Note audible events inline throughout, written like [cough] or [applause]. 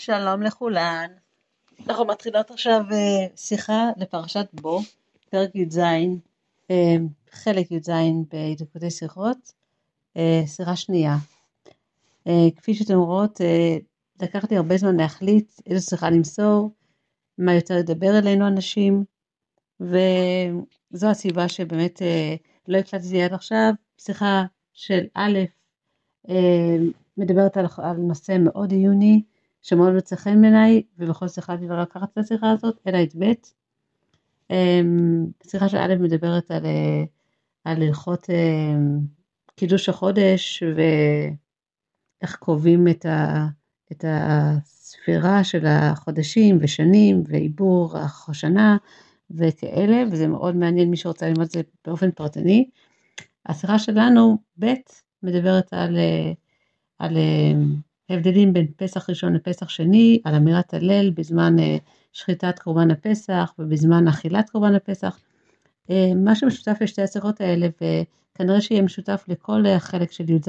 שלום לכולן. אנחנו מתחילות עכשיו אה, שיחה לפרשת בו, פרק י"ז, אה, חלק י"ז בדקותי שיחות, אה, שיחה שנייה. כפי שאתם רואות, לקח לי הרבה זמן להחליט איזו שיחה למסור, מה יותר לדבר אלינו אנשים, וזו הסיבה שבאמת לא הקלטתי עד עכשיו. שיחה של א', מדברת על, על נושא מאוד עיוני, שמאוד מצא חן בעיניי, ובכל זאת החלטתי לא לקחת את השיחה הזאת, אלא את ב'. השיחה אמ, של א' מדברת על, אה, על הלכות אמ, קידוש החודש, ואיך קובעים את, ה, את הספירה של החודשים ושנים, ועיבור השנה וכאלה, וזה מאוד מעניין מי שרוצה ללמוד את זה באופן פרטני. השיחה שלנו, ב', מדברת על, אה, על ההבדלים בין פסח ראשון לפסח שני, על אמירת הלל בזמן אה, שחיטת קורבן הפסח ובזמן אכילת קורבן הפסח. אה, מה שמשותף לשתי השיחות האלה, וכנראה שיהיה משותף לכל החלק של י"ז,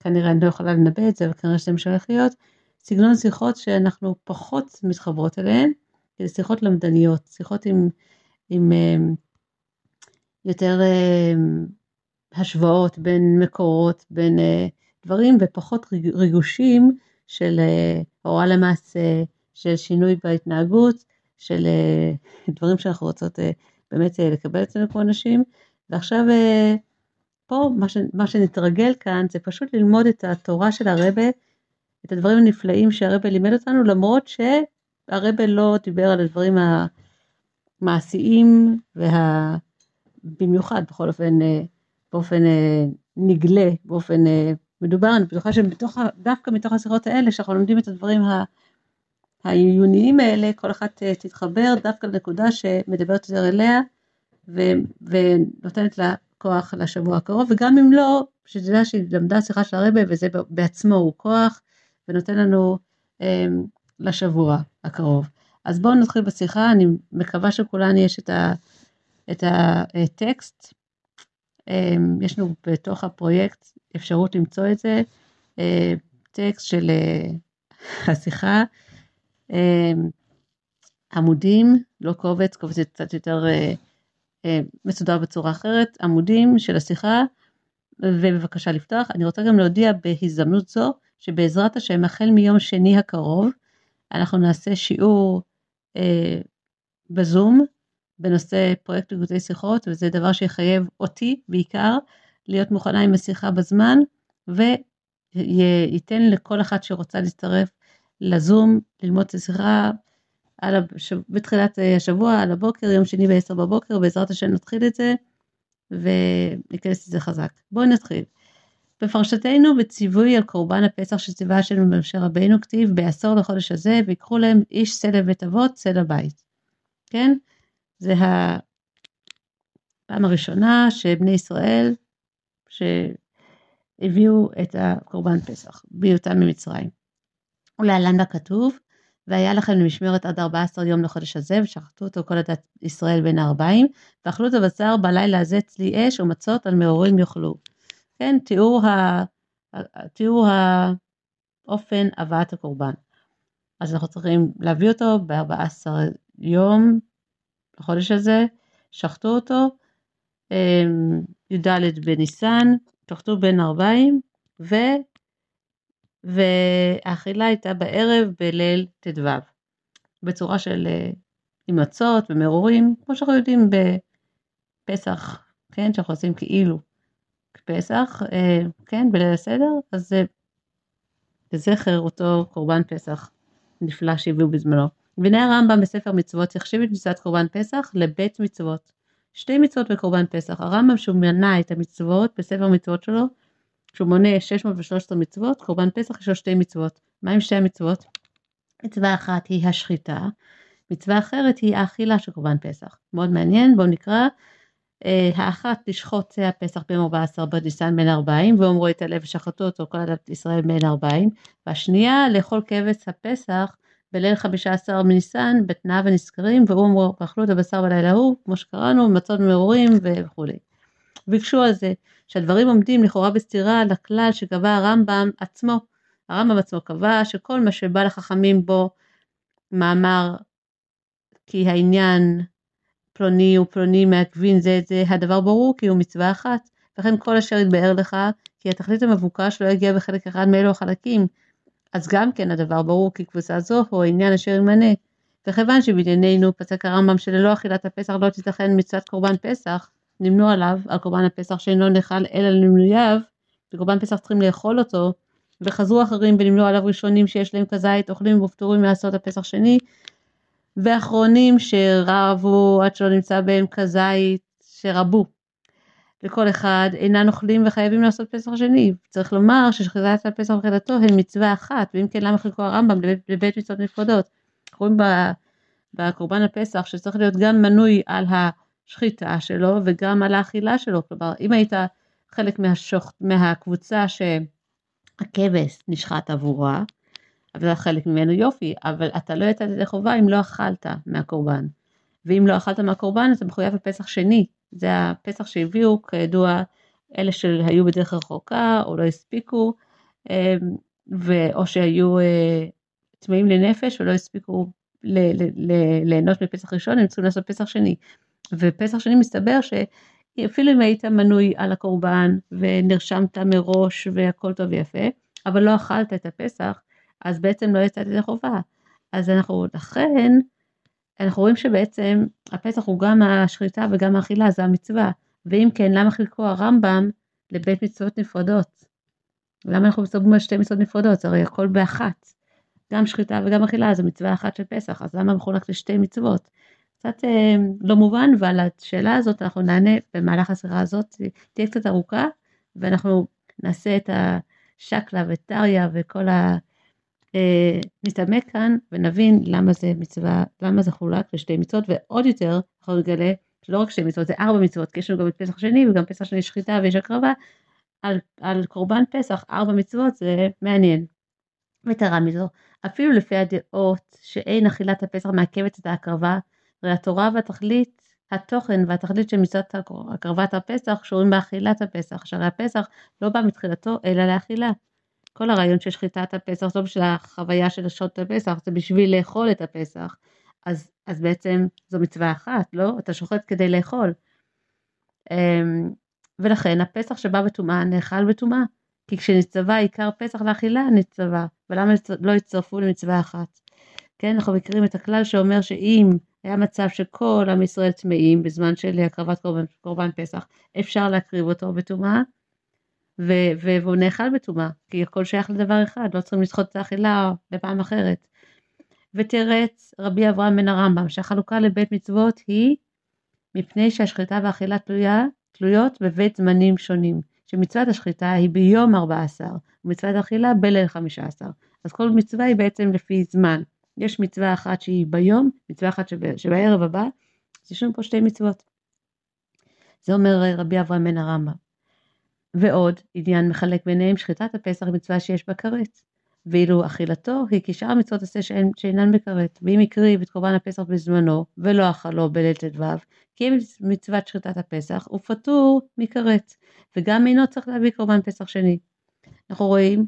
כנראה אני לא יכולה לנבא את זה, אבל כנראה שזה משלח להיות, סגנון שיחות שאנחנו פחות מתחברות אליהן, זה שיחות למדניות, שיחות עם, עם אה, יותר השוואות בין מקורות, בין דברים ופחות ריגושים של אה, הוראה למעשה, של שינוי בהתנהגות, של אה, [laughs] דברים שאנחנו רוצות אה, באמת לקבל אצלנו כמו אנשים. ועכשיו פה מה, מה שנתרגל כאן זה פשוט ללמוד את התורה של הרבה, את הדברים הנפלאים שהרבה לימד אותנו, למרות שהרבה לא דיבר על הדברים המעשיים, וה... במיוחד בכל אופן, באופן נגלה, באופן מדובר, אני בטוחה שדווקא מתוך השיחות האלה, שאנחנו לומדים את הדברים העיוניים האלה, כל אחת אה, תתחבר דווקא לנקודה שמדברת יותר אליה, ו, ונותנת לה כוח לשבוע הקרוב, וגם אם לא, שתדע שהיא למדה שיחה של הרבה, וזה בעצמו הוא כוח, ונותן לנו אה, לשבוע הקרוב. אז בואו נתחיל בשיחה, אני מקווה שכולן יש את, ה, את הטקסט. אה, יש לנו בתוך הפרויקט אפשרות למצוא את זה, אה, טקסט של אה, השיחה, אה, עמודים, לא קובץ, קובץ קצת יותר מסודר בצורה אחרת, עמודים של השיחה, ובבקשה לפתוח. אני רוצה גם להודיע בהזדמנות זו, שבעזרת השם, החל מיום שני הקרוב, אנחנו נעשה שיעור אה, בזום בנושא פרויקט איגודי שיחות, וזה דבר שיחייב אותי בעיקר להיות מוכנה עם השיחה בזמן, וייתן לכל אחת שרוצה להצטרף לזום, ללמוד את השיחה הש... בתחילת השבוע, על הבוקר, יום שני ב-10 בבוקר, בעזרת השם נתחיל את זה, וניכנס לזה חזק. בואו נתחיל. בפרשתנו בציווי על קורבן הפסח שציווה השם למשה רבינו כתיב בעשור לחודש הזה ויקחו להם איש צלע בית אבות צלע בית. כן? זה הפעם הראשונה שבני ישראל שהביאו את הקורבן פסח, בהיותם ממצרים. ולהלן הכתוב, והיה לכם למשמרת עד 14 יום לחודש הזה, ושחטו אותו כל עדת ישראל בין הארבעים, ואכלו את הבשר בלילה הזה צלי אש ומצות על מעורים יאכלו. כן, תיאור, ה... תיאור האופן הבאת הקורבן. אז אנחנו צריכים להביא אותו ב-14 יום לחודש הזה, שחטו אותו, י"ד בניסן, שחטו בין ארבעים, ו... והאכילה הייתה בערב בליל ט"ו, בצורה של עם אה, ומרורים, כמו שאנחנו יודעים בפסח, כן, שאנחנו עושים כאילו פסח, אה, כן, בליל הסדר, אז זה בזכר אותו קורבן פסח נפלא שהביאו בזמנו. והנה הרמב"ם בספר מצוות החשיב את מצוות קורבן פסח לבית מצוות. שתי מצוות בקורבן פסח. הרמב"ם שהוא מנה את המצוות בספר מצוות שלו, שהוא מונה 613 מצוות, קורבן פסח יש לו שתי מצוות. מה עם שתי המצוות? מצווה אחת היא השחיטה, מצווה אחרת היא האכילה של קורבן פסח. מאוד מעניין, בואו נקרא. אה, האחת לשחוט צא הפסח ביום 14 בניסן בן 40 ואומרו את הלב ושחטו אותו כל עדת ישראל בן 40 והשנייה לאכול כבש הפסח בליל חמישה עשר מניסן בתנאיו הנזכרים והוא אמרו ואכלו את הבשר בלילה ההוא כמו שקראנו מצות מרורים וכולי. ביקשו על זה שהדברים עומדים לכאורה בסתירה לכלל שקבע הרמב"ם עצמו. הרמב"ם עצמו קבע שכל מה שבא לחכמים בו מאמר כי העניין פלוני ופלוני מעכבין זה את זה, הדבר ברור כי הוא מצווה אחת. וכן כל אשר יתבאר לך, כי התכלית המבוקש לא יגיע בחלק אחד מאלו החלקים. אז גם כן הדבר ברור כי קבוצה זו הוא העניין אשר ימנה. וכיוון שבענייננו פסק הרמב"ם שללא אכילת הפסח לא תיתכן מצוות קורבן פסח, נמנו עליו, על קורבן הפסח שאינו נאכל אלא למנוייו, וקורבן פסח צריכים לאכול אותו, וחזרו אחרים ונמנו עליו ראשונים שיש להם כזית, אוכלים ופטורים מעשות הפסח שני, ואחרונים שרבו עד שלא נמצא בהם כזית שרבו. לכל אחד אינן אוכלים וחייבים לעשות פסח שני. צריך לומר ששחיטת הפסח וחילתו הן מצווה אחת, ואם כן למה חילקו הרמב"ם לבית, לבית מצוות נפרדות. אנחנו רואים בקורבן הפסח שצריך להיות גם מנוי על השחיטה שלו וגם על האכילה שלו. כלומר, אם היית חלק מהשוח, מהקבוצה שהכבש נשחט עבורה, אבל זה חלק ממנו יופי, אבל אתה לא יצאת ידי חובה אם לא אכלת מהקורבן. ואם לא אכלת מהקורבן אתה מחויב בפסח שני, זה הפסח שהביאו כידוע אלה שהיו בדרך רחוקה או לא הספיקו, אמ, או שהיו אה, טמאים לנפש ולא הספיקו ליהנות מפסח ראשון, הם צריכים לעשות פסח שני. ופסח שני מסתבר שאפילו אם היית מנוי על הקורבן ונרשמת מראש והכל טוב ויפה, אבל לא אכלת את הפסח, אז בעצם לא יצאת ידי חובה. אז אנחנו, לכן, אנחנו רואים שבעצם הפסח הוא גם השחיטה וגם האכילה, זה המצווה. ואם כן, למה חילקו הרמב"ם לבית מצוות נפרדות? למה אנחנו מסתובבים על שתי מצוות נפרדות? זה הרי הכל באחת. גם שחיטה וגם אכילה זה מצווה אחת של פסח, אז למה מחולק לשתי מצוות? קצת אה, לא מובן, ועל השאלה הזאת אנחנו נענה במהלך הסדרה הזאת, תהיה קצת ארוכה, ואנחנו נעשה את השקלא וטריא וכל ה... אה, נתעמק כאן ונבין למה זה מצווה, למה זה חולק לשתי מצוות, ועוד יותר אנחנו נגלה שלא רק שתי מצוות, זה ארבע מצוות, כי יש לנו גם את פסח שני וגם פסח שני שחיטה ויש הקרבה, על, על קורבן פסח ארבע מצוות זה מעניין. ויתרה מזו, אפילו לפי הדעות שאין אכילת הפסח מעכבת את ההקרבה, הרי התורה והתכלית, התוכן והתכלית של מצוות הקרבת הפסח קשורים באכילת הפסח, שהרי הפסח לא בא מתחילתו אלא לאכילה. כל הרעיון של שחיטת הפסח לא בשביל החוויה של שעות הפסח, זה בשביל לאכול את הפסח. אז, אז בעצם זו מצווה אחת, לא? אתה שוחט כדי לאכול. אמ, ולכן הפסח שבא בטומאה נאכל בטומאה. כי כשנצטווה עיקר פסח לאכילה נצטווה, ולמה לא הצטרפו למצווה אחת? כן, אנחנו מכירים את הכלל שאומר שאם היה מצב שכל עם ישראל טמאים בזמן של הקרבת קורבן, קורבן פסח, אפשר להקריב אותו בטומאה, והוא נאכל בטומאה, כי הכל שייך לדבר אחד, לא צריכים לדחות את האכילה לפעם אחרת. ותרץ רבי אברהם בן הרמב"ם שהחלוקה לבית מצוות היא מפני שהשחיטה והאכילה תלויה, תלויות בבית זמנים שונים, שמצוות השחיטה היא ביום 14 ומצוות האכילה בליל 15. אז כל מצווה היא בעצם לפי זמן. יש מצווה אחת שהיא ביום, מצווה אחת שבערב הבא, אז יש לנו פה שתי מצוות. זה אומר רבי אברהם בן הרמב"ם. ועוד עניין מחלק ביניהם שחיטת הפסח היא מצווה שיש בה כרת. ואילו אכילתו היא כשאר המצוות עשה שאינן בכרת, ואם הקריב את קורבן הפסח בזמנו ולא אכלו בליל ט"ו, כי אם מצוות שחיטת הפסח הוא פטור מכרת, וגם אינו צריך להביא קורבן פסח שני. אנחנו רואים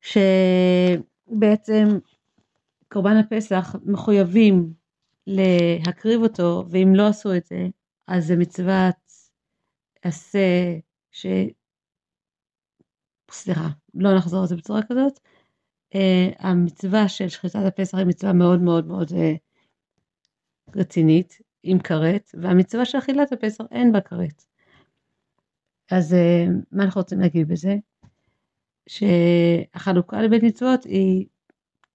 שבעצם קורבן הפסח מחויבים להקריב אותו, ואם לא עשו את זה, אז זה מצוות עשה ש... סליחה, לא נחזור על זה בצורה כזאת. Uh, המצווה של שחיטת הפסח היא מצווה מאוד מאוד מאוד uh, רצינית, עם כרת, והמצווה של אכילת הפסח אין בה כרת. אז uh, מה אנחנו רוצים להגיד בזה? שהחלוקה לבית מצוות היא,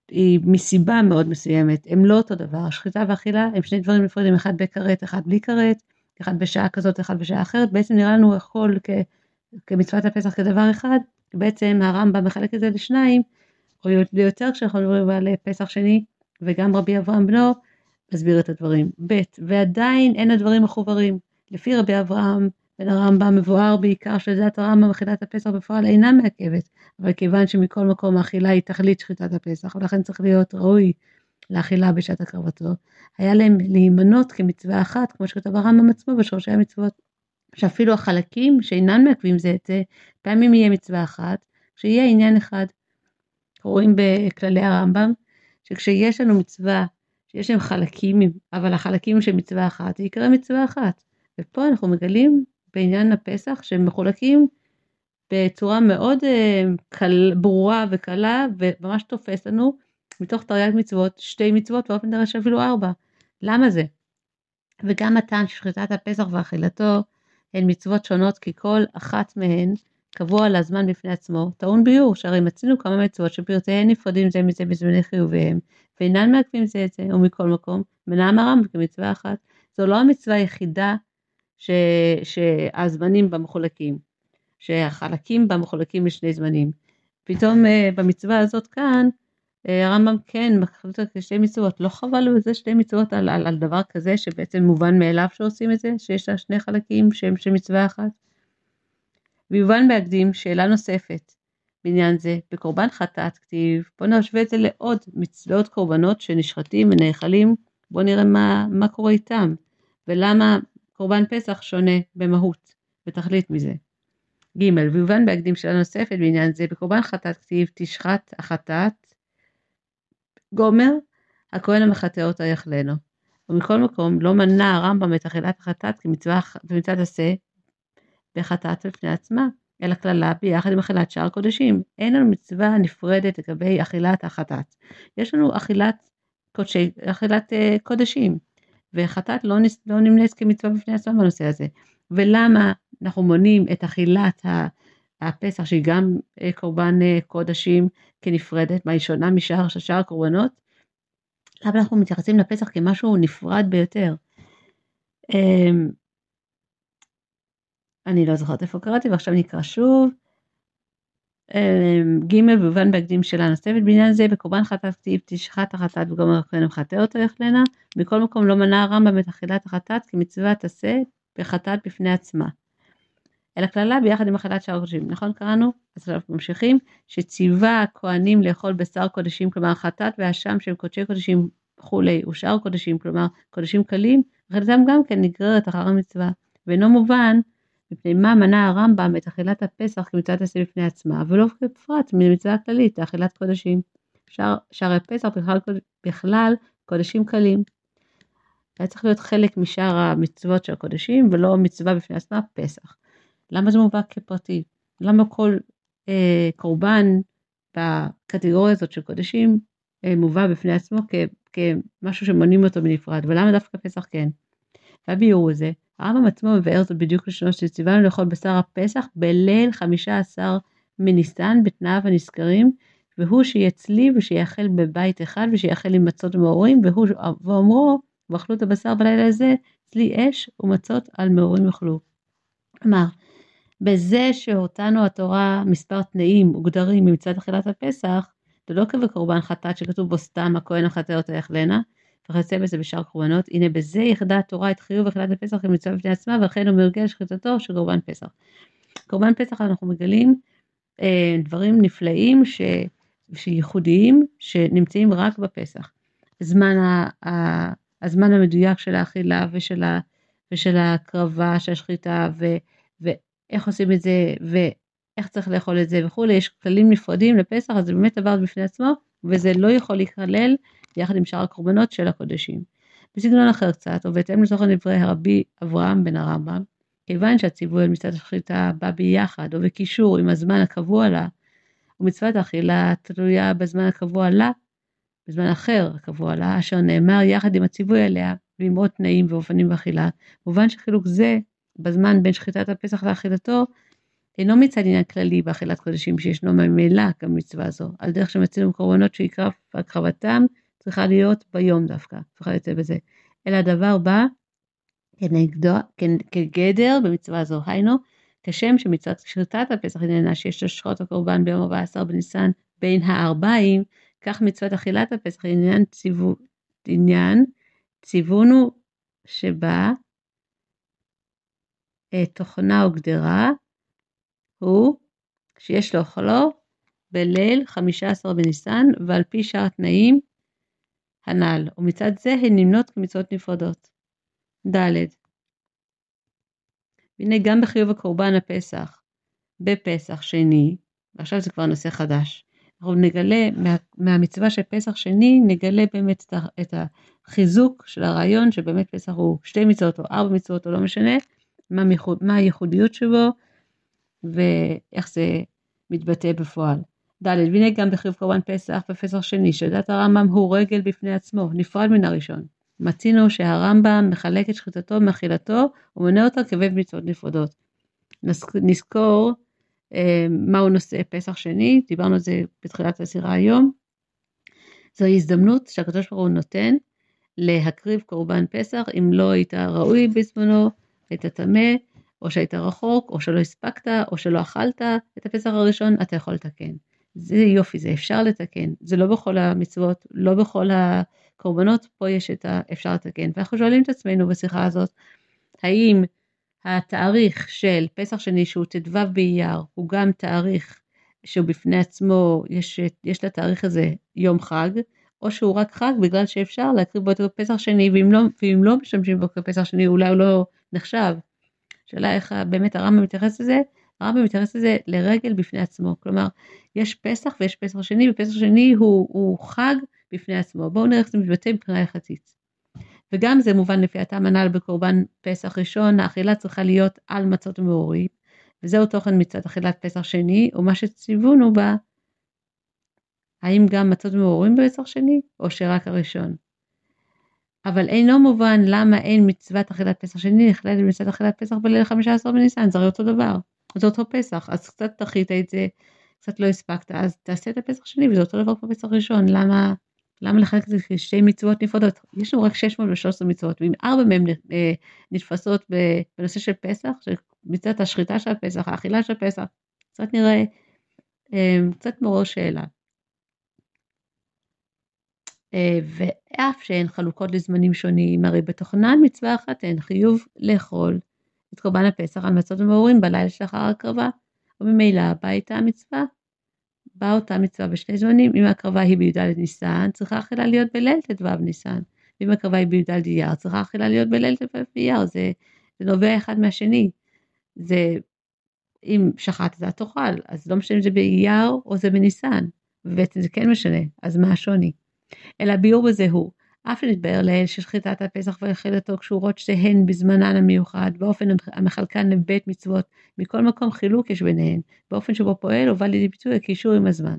היא מסיבה מאוד מסוימת, הם לא אותו דבר, שחיטה ואכילה הם שני דברים נפרדים, אחד בכרת, אחד בלי כרת, אחד בשעה כזאת, אחד בשעה אחרת, בעצם נראה לנו הכל כ, כמצוות הפסח כדבר אחד, בעצם הרמב"ם מחלק את זה לשניים, או ליותר כשאנחנו מדברים על פסח שני, וגם רבי אברהם בנו מסביר את הדברים. ב' ועדיין אין הדברים מחוברים. לפי רבי אברהם בן הרמב"ם מבואר בעיקר שלדעת הרמב"ם אכילת הפסח בפועל אינה מעכבת, אבל כיוון שמכל מקום האכילה היא תכלית שחיטת הפסח, ולכן צריך להיות ראוי לאכילה בשעת הקרבתו, היה להם להימנות כמצווה אחת, כמו שכתב הרמב"ם עצמו בשורשי המצוות. שאפילו החלקים שאינן מעכבים זה את זה, פעמים יהיה מצווה אחת, שיהיה עניין אחד. רואים בכללי הרמב"ם, שכשיש לנו מצווה, שיש להם חלקים, אבל החלקים של מצווה אחת, זה יקרה מצווה אחת. ופה אנחנו מגלים בעניין הפסח שהם מחולקים בצורה מאוד uh, קל, ברורה וקלה וממש תופס לנו מתוך תרי"ג מצוות שתי מצוות באופן דרך שאפילו ארבע. למה זה? וגם מתן שחיטת הפסח ואכילתו הן מצוות שונות כי כל אחת מהן קבוע לזמן בפני עצמו, טעון ביור, שהרי מצינו כמה מצוות שפרטיהן נפרדים זה מזה בזמני חיוביהם, ואינן מעכבים זה את זה, ומכל מקום, מנעם הרם כמצווה אחת. זו לא המצווה היחידה ש... שהזמנים בה מחולקים, שהחלקים בה מחולקים לשני זמנים. פתאום uh, במצווה הזאת כאן, הרמב"ם כן מחליט שתי מצוות, לא חבל לו בזה שתי מצוות על, על, על דבר כזה שבעצם מובן מאליו שעושים את זה, שיש לה שני חלקים שהם של מצווה אחת. ויובן בהקדים שאלה נוספת בעניין זה, בקורבן חטאת כתיב, בוא נשווה את זה לעוד מצוות קורבנות שנשחטים ונאכלים, בוא נראה מה, מה קורה איתם, ולמה קורבן פסח שונה במהות ותכלית מזה. ג. ויובן בהקדים שאלה נוספת בעניין זה, בקורבן חטאת כתיב תשחט החטאת, גומר, הכהן המחטא אותה יאכלנו. ומכל מקום לא מנע הרמב"ם את אכילת החטאת כמצווה ומצוות עשה בחטאת בפני עצמה, אלא קללה ביחד עם אכילת שאר קודשים. אין לנו מצווה נפרדת לגבי אכילת החטאת. יש לנו אכילת, קודשי, אכילת uh, קודשים, וחטאת לא, לא נמנית כמצווה בפני עצמה בנושא הזה. ולמה אנחנו מונים את אכילת הפסח שהיא גם uh, קורבן uh, קודשים כנפרדת, מה היא שונה משאר שאר הקורבנות? למה אנחנו מתייחסים לפסח כמשהו נפרד ביותר? Um, אני לא זוכרת איפה קראתי ועכשיו נקרא שוב. אמ, ג' ובן בהקדים שאלה נוספת בעניין זה בקורבן חטאת כתיב תשחט החטאת וגומר הכהן ומחטא אותו יאכלנה מכל מקום לא מנע הרמב"ם את אכילת החטאת כמצוות עשה בחטאת בפני עצמה. אלא קללה ביחד עם אכילת שאר קודשים נכון קראנו? אז עכשיו ממשיכים שציווה הכהנים לאכול בשר קודשים כלומר חטאת והאשם של קודשי קודשים וכולי ושאר קודשים כלומר קודשים קלים אכילתם גם כן נגררת אחר המצווה ואינו מובן מפני מה מנע הרמב"ם את אכילת הפסח כמצוות עשה בפני עצמה, ולא בפרט ממצווה הכללית, אכילת קודשים. שערי פסח בכלל, בכלל קודשים קלים. היה צריך להיות חלק משאר המצוות של הקודשים, ולא מצווה בפני עצמה, פסח. למה זה מובא כפרטי? למה כל אה, קורבן בקטגוריה הזאת של קודשים אה, מובא בפני עצמו כ, כמשהו שמונים אותו בנפרד, ולמה דווקא פסח כן? והביאור הזה, הרמב"ם עצמו מבאר זאת בדיוק לשונו שציוונו לאכול בשר הפסח בליל חמישה עשר מניסן בתנאיו הנזכרים והוא שיצלי ושיאכל בבית אחד ושיאכל עם מצות ומאורים והוא ואומרו ואכלו את הבשר בלילה הזה צלי אש ומצות על מאורים יאכלו. כלומר בזה שהותנו התורה מספר תנאים מוגדרים ממצוות אכילת הפסח זה לא כבקורבן חטאת שכתוב בו סתם הכהן החטא אותה יאכלנה וכיוצא בזה בשאר קורבנות, הנה בזה יחדה התורה את חיוב אכילת הפסח כמצווה בפני עצמה, וכן הוא מרגל שחיטתו של קורבן פסח. קורבן פסח אנחנו מגלים אה, דברים נפלאים ש, שייחודיים שנמצאים רק בפסח. זמן ה, ה, הזמן המדויק של האכילה ושל, ה, ושל הקרבה של השחיטה ו, ואיך עושים את זה ואיך צריך לאכול את זה וכולי, יש כללים נפרדים לפסח, אז זה באמת דבר בפני עצמו וזה לא יכול להיכלל יחד עם שאר הקורבנות של הקודשים. בסגנון אחר קצת, ובהתאם לתוכן דברי הרבי אברהם בן הרמב"ם, כיוון שהציווי על מצוות השחיטה בא ביחד או בקישור עם הזמן הקבוע לה, ומצוות האכילה תלויה בזמן הקבוע לה, בזמן אחר הקבוע לה, אשר נאמר יחד עם הציווי עליה, ועם עוד תנאים ואופנים באכילה, מובן שחילוק זה בזמן בין שחיטת הפסח לאכילתו, אינו מצד עניין כללי באכילת קודשים שישנו ממילא גם מצווה זו, על דרך שמצינו קורבנות שעיקר הקרבתם צריכה להיות ביום דווקא, צריכה לצאת בזה. אלא הדבר בא כנגדו, כגדר במצווה זו, היינו, כשם שמצוות שחיטת הפסח עניינה שיש לשחוט הקורבן ביום 14 בניסן בין הארבעים, כך מצוות אכילת הפסח עניין, ציוו, עניין ציוונו שבה תוכנה או גדרה הוא שיש לאכולו בליל 15 בניסן ועל פי שאר התנאים הנ"ל, ומצד זה הן נמנות כמצוות נפרדות. ד. והנה גם בחיוב הקורבן הפסח בפסח שני, ועכשיו זה כבר נושא חדש. אנחנו נגלה מה, מהמצווה של פסח שני, נגלה באמת את החיזוק של הרעיון שבאמת פסח הוא שתי מצוות או ארבע מצוות או לא משנה, מה, מיחוד, מה הייחודיות שבו ואיך זה מתבטא בפועל. ד' והנה גם בחיוב קורבן פסח ופסח שני, שדת הרמב"ם הוא רגל בפני עצמו, נפרד מן הראשון. מצינו שהרמב"ם מחלק את שחיטתו מאכילתו ומונה אותה כבית מצוות נפרדות. נזכור אה, מהו נושא פסח שני, דיברנו על זה בתחילת הסירה היום. זוהי הזדמנות שהקדוש ברוך הוא נותן להקריב קורבן פסח אם לא היית ראוי בזמנו, היית טמא, או שהיית רחוק, או שלא הספקת, או שלא אכלת את הפסח הראשון, אתה יכול לתקן. זה יופי, זה אפשר לתקן, זה לא בכל המצוות, לא בכל הקורבנות, פה יש את האפשר לתקן. ואנחנו שואלים את עצמנו בשיחה הזאת, האם התאריך של פסח שני שהוא ט"ו באייר הוא גם תאריך שהוא בפני עצמו, יש, יש לתאריך הזה יום חג, או שהוא רק חג בגלל שאפשר להקריב בו את פסח שני, ואם לא, ואם לא משתמשים בו כפסח שני אולי הוא לא נחשב. שאלה איך באמת הרמב"ם מתייחס לזה, הרמב"ם מתייחס לזה לרגל בפני עצמו, כלומר יש פסח ויש פסח שני, ופסח שני הוא, הוא חג בפני עצמו. בואו נראה איך זה מתבטא מבחינה הלכתית. וגם זה מובן לפי הטעם הנ"ל בקורבן פסח ראשון, האכילה צריכה להיות על מצות ומעורים, וזהו תוכן מצד אכילת פסח שני, ומה שציוונו בה, האם גם מצות ומעורים בפסח שני, או שרק הראשון. אבל אינו מובן למה אין מצוות אכילת פסח שני נכללת במצוות אכילת פסח בליל 15 בניסן, זה הרי אותו דבר, זה אותו פסח, אז קצת דחית את זה, קצת לא הספקת, אז תעשה את הפסח שני וזה אותו דבר כמו פסח ראשון, למה למה לחלק את זה כשתי מצוות נפרדות? יש לנו רק 613 מצוות, ואם ארבע מהן אה, נתפסות בנושא של פסח, מצוות השחיטה של הפסח, האכילה של פסח, קצת נראה, אה, קצת מעורר שאלה. אה, ואף שהן חלוקות לזמנים שונים, הרי בתוכנן מצווה אחת הן חיוב לאכול את קורבן הפסח על מצות ומעורים בלילה שלאחר ההקרבה, וממילא באה איתה המצווה באה אותה מצווה בשני זמנים, אם ההקרבה היא בי"ד ניסן, צריכה אכילה להיות בליל ט"ו ניסן. ואם ההקרבה היא בי"ד אייר, צריכה אכילה להיות בליל ט"ו אייר, זה, זה נובע אחד מהשני. זה, אם שחטת תאכל, אז לא משנה אם זה באייר או זה בניסן, ובעצם זה כן משנה, אז מה השוני? אלא הביאור בזה הוא, אף שנתבהר לאל ששחיטת הפסח ואכילתו קשורות שתיהן בזמנן המיוחד, באופן המחלקן לבית מצוות, מכל מקום חילוק יש ביניהן, באופן שבו פועל ובא לידי ביטוי הקישור עם הזמן.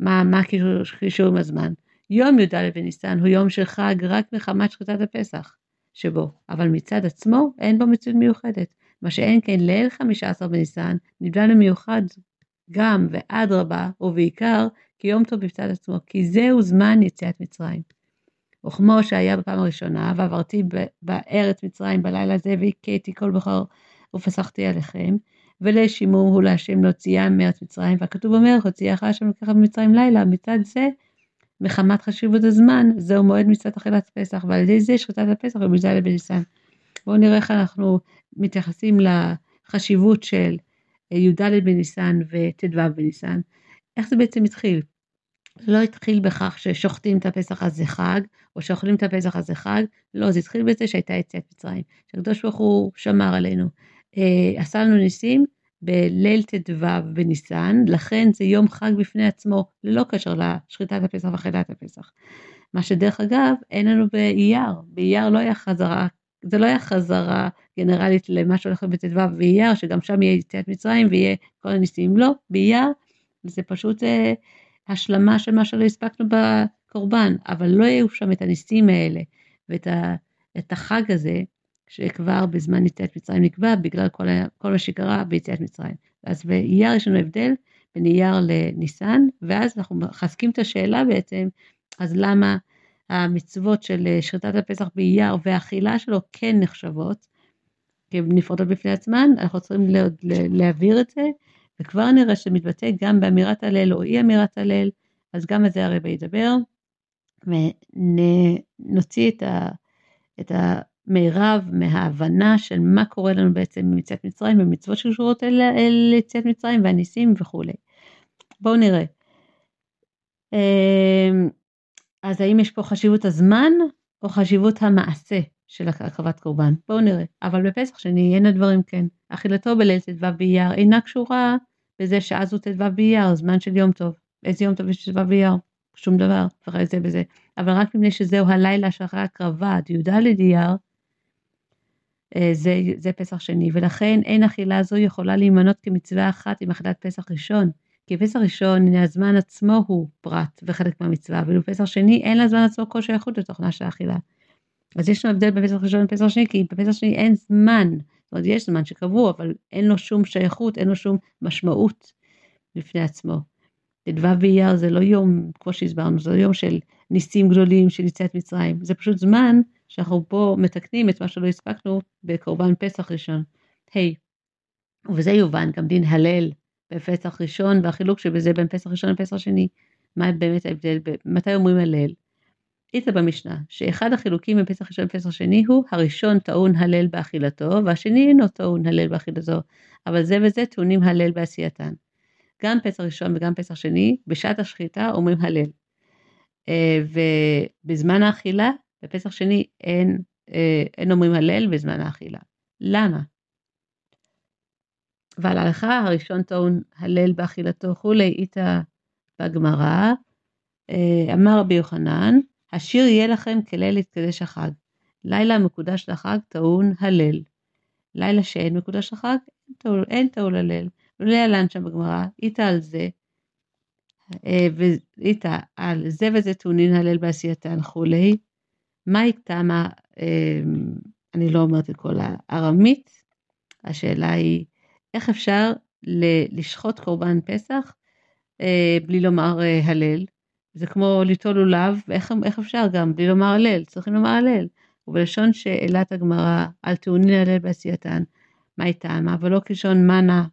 מה, מה הקישור עם הזמן? יום י"ד בניסן הוא יום של חג רק מחמת שחיטת הפסח שבו, אבל מצד עצמו אין בו מציאות מיוחדת. מה שאין כן ליל 15 בניסן נבנה למיוחד גם ואדרבה ובעיקר כיום טוב בצד עצמו, כי זהו זמן יציאת מצרים. וכמו שהיה בפעם הראשונה, ועברתי בארץ מצרים בלילה הזה, והכיתי כל בכור ופסחתי עליכם, ולשימור הוא להשם להוציאם מארץ מצרים, והכתוב אומר, הוציאך השם לקחה במצרים לילה, מצד זה, מחמת חשיבות הזמן, זהו מועד מצוות אכילת פסח, ועל ידי זה שחיטת הפסח ובזל בניסן. בואו נראה איך אנחנו מתייחסים לחשיבות של י"ד בניסן וט"ו בניסן. איך זה בעצם התחיל? לא התחיל בכך ששוחטים את הפסח הזה חג, או שאוכלים את הפסח הזה חג, לא, זה התחיל בזה שהייתה יציאת מצרים, שהקדוש ברוך הוא שמר עלינו. אה, עשה לנו ניסים בליל ט"ו בניסן, לכן זה יום חג בפני עצמו, ללא קשר לשחיטת הפסח ואכילת הפסח. מה שדרך אגב, אין לנו באייר, באייר לא היה חזרה, זה לא היה חזרה גנרלית למה שהולך בט"ו ואייר, שגם שם יהיה יציאת מצרים ויהיה כל הניסים, לא, באייר זה פשוט אה, השלמה של מה שלא הספקנו בקורבן, אבל לא יהיו שם את הניסים האלה ואת ה, את החג הזה, שכבר בזמן יציאת מצרים נקבע בגלל כל, כל מה שקרה ביציאת מצרים. אז באייר יש לנו הבדל בין אייר לניסן, ואז אנחנו מחזקים את השאלה בעצם, אז למה המצוות של שחיטת הפסח באייר והאכילה שלו כן נחשבות כנפרדות בפני עצמן, אנחנו צריכים להעביר את זה וכבר נראה שמתבטא גם באמירת הלל או אי אמירת הלל, אז גם על זה הרבי ידבר, ונוציא את, ה, את המירב מההבנה של מה קורה לנו בעצם מיציאת מצרים, ומצוות שקשורות אל, יציאת מצרים והניסים וכולי. בואו נראה. אמ, אז האם יש פה חשיבות הזמן או חשיבות המעשה של הקרבת קורבן? בואו נראה. אבל בפסח שני אין הדברים כן. אכילתו בליל ט"ו באייר אינה קשורה בזה שאז הוא ט"ו באייר, זמן של יום טוב. איזה יום טוב יש ט"ו באייר? שום דבר, ואחרי זה וזה. אבל רק מפני שזהו הלילה שאחרי הקרבה, עד י"ד אייר, אה, זה, זה פסח שני, ולכן אין אכילה זו יכולה להימנות כמצווה אחת עם אכילת פסח ראשון. כי פסח ראשון, הנה הזמן עצמו הוא פרט וחלק מהמצווה, ואילו פסח שני אין לזמן עצמו כל שייכות לתוכנה של האכילה. אז יש לנו הבדל בין פסח ראשון לפסח שני, כי בפסח שני אין זמן, זאת אומרת יש זמן שקבוע, אבל אין לו שום שייכות, אין לו שום משמעות בפני עצמו. ט"ו באייר זה לא יום, כמו שהסברנו, זה לא יום של ניסים גדולים של יציאת מצרים, זה פשוט זמן שאנחנו פה מתקנים את מה שלא הספקנו בקורבן פסח ראשון. היי, hey, ובזה יובן גם דין הלל בפסח ראשון והחילוק שבזה בין פסח ראשון לפסח שני. מה באמת ההבדל, מתי אומרים הלל? איתה במשנה, שאחד החילוקים בין פסח ראשון לפסח שני הוא הראשון טעון הלל באכילתו והשני אינו טעון הלל באכילתו, אבל זה וזה טעונים הלל בעשייתן. גם פסח ראשון וגם פסח שני, בשעת השחיטה אומרים הלל. אה, ובזמן האכילה, בפסח שני אין, אה, אין אומרים הלל בזמן האכילה. למה? ועל ההלכה הראשון טעון הלל באכילתו כולי איתה בגמרא, אה, אמר רבי יוחנן, השיר יהיה לכם כליל להתקדש החג. לילה מקודש לחג טעון הלל. לילה שאין מקודש לחג, אין טעון הלל. לא להלן שם בגמרא, איתה על זה, אה, ואיתה על זה וזה טעונין הלל בעשייתן כולי. מה איתה, מה, אה, אני לא אומרת את כל הארמית, השאלה היא, איך אפשר לשחוט קורבן פסח אה, בלי לומר הלל? זה כמו ליטול לולב, ואיך איך אפשר גם בלי לומר הלל? צריכים לומר הלל. ובלשון שאלת הגמרא, על טעונין הלל בעשייתן, מה איתה, מה, ולא כלשון מנה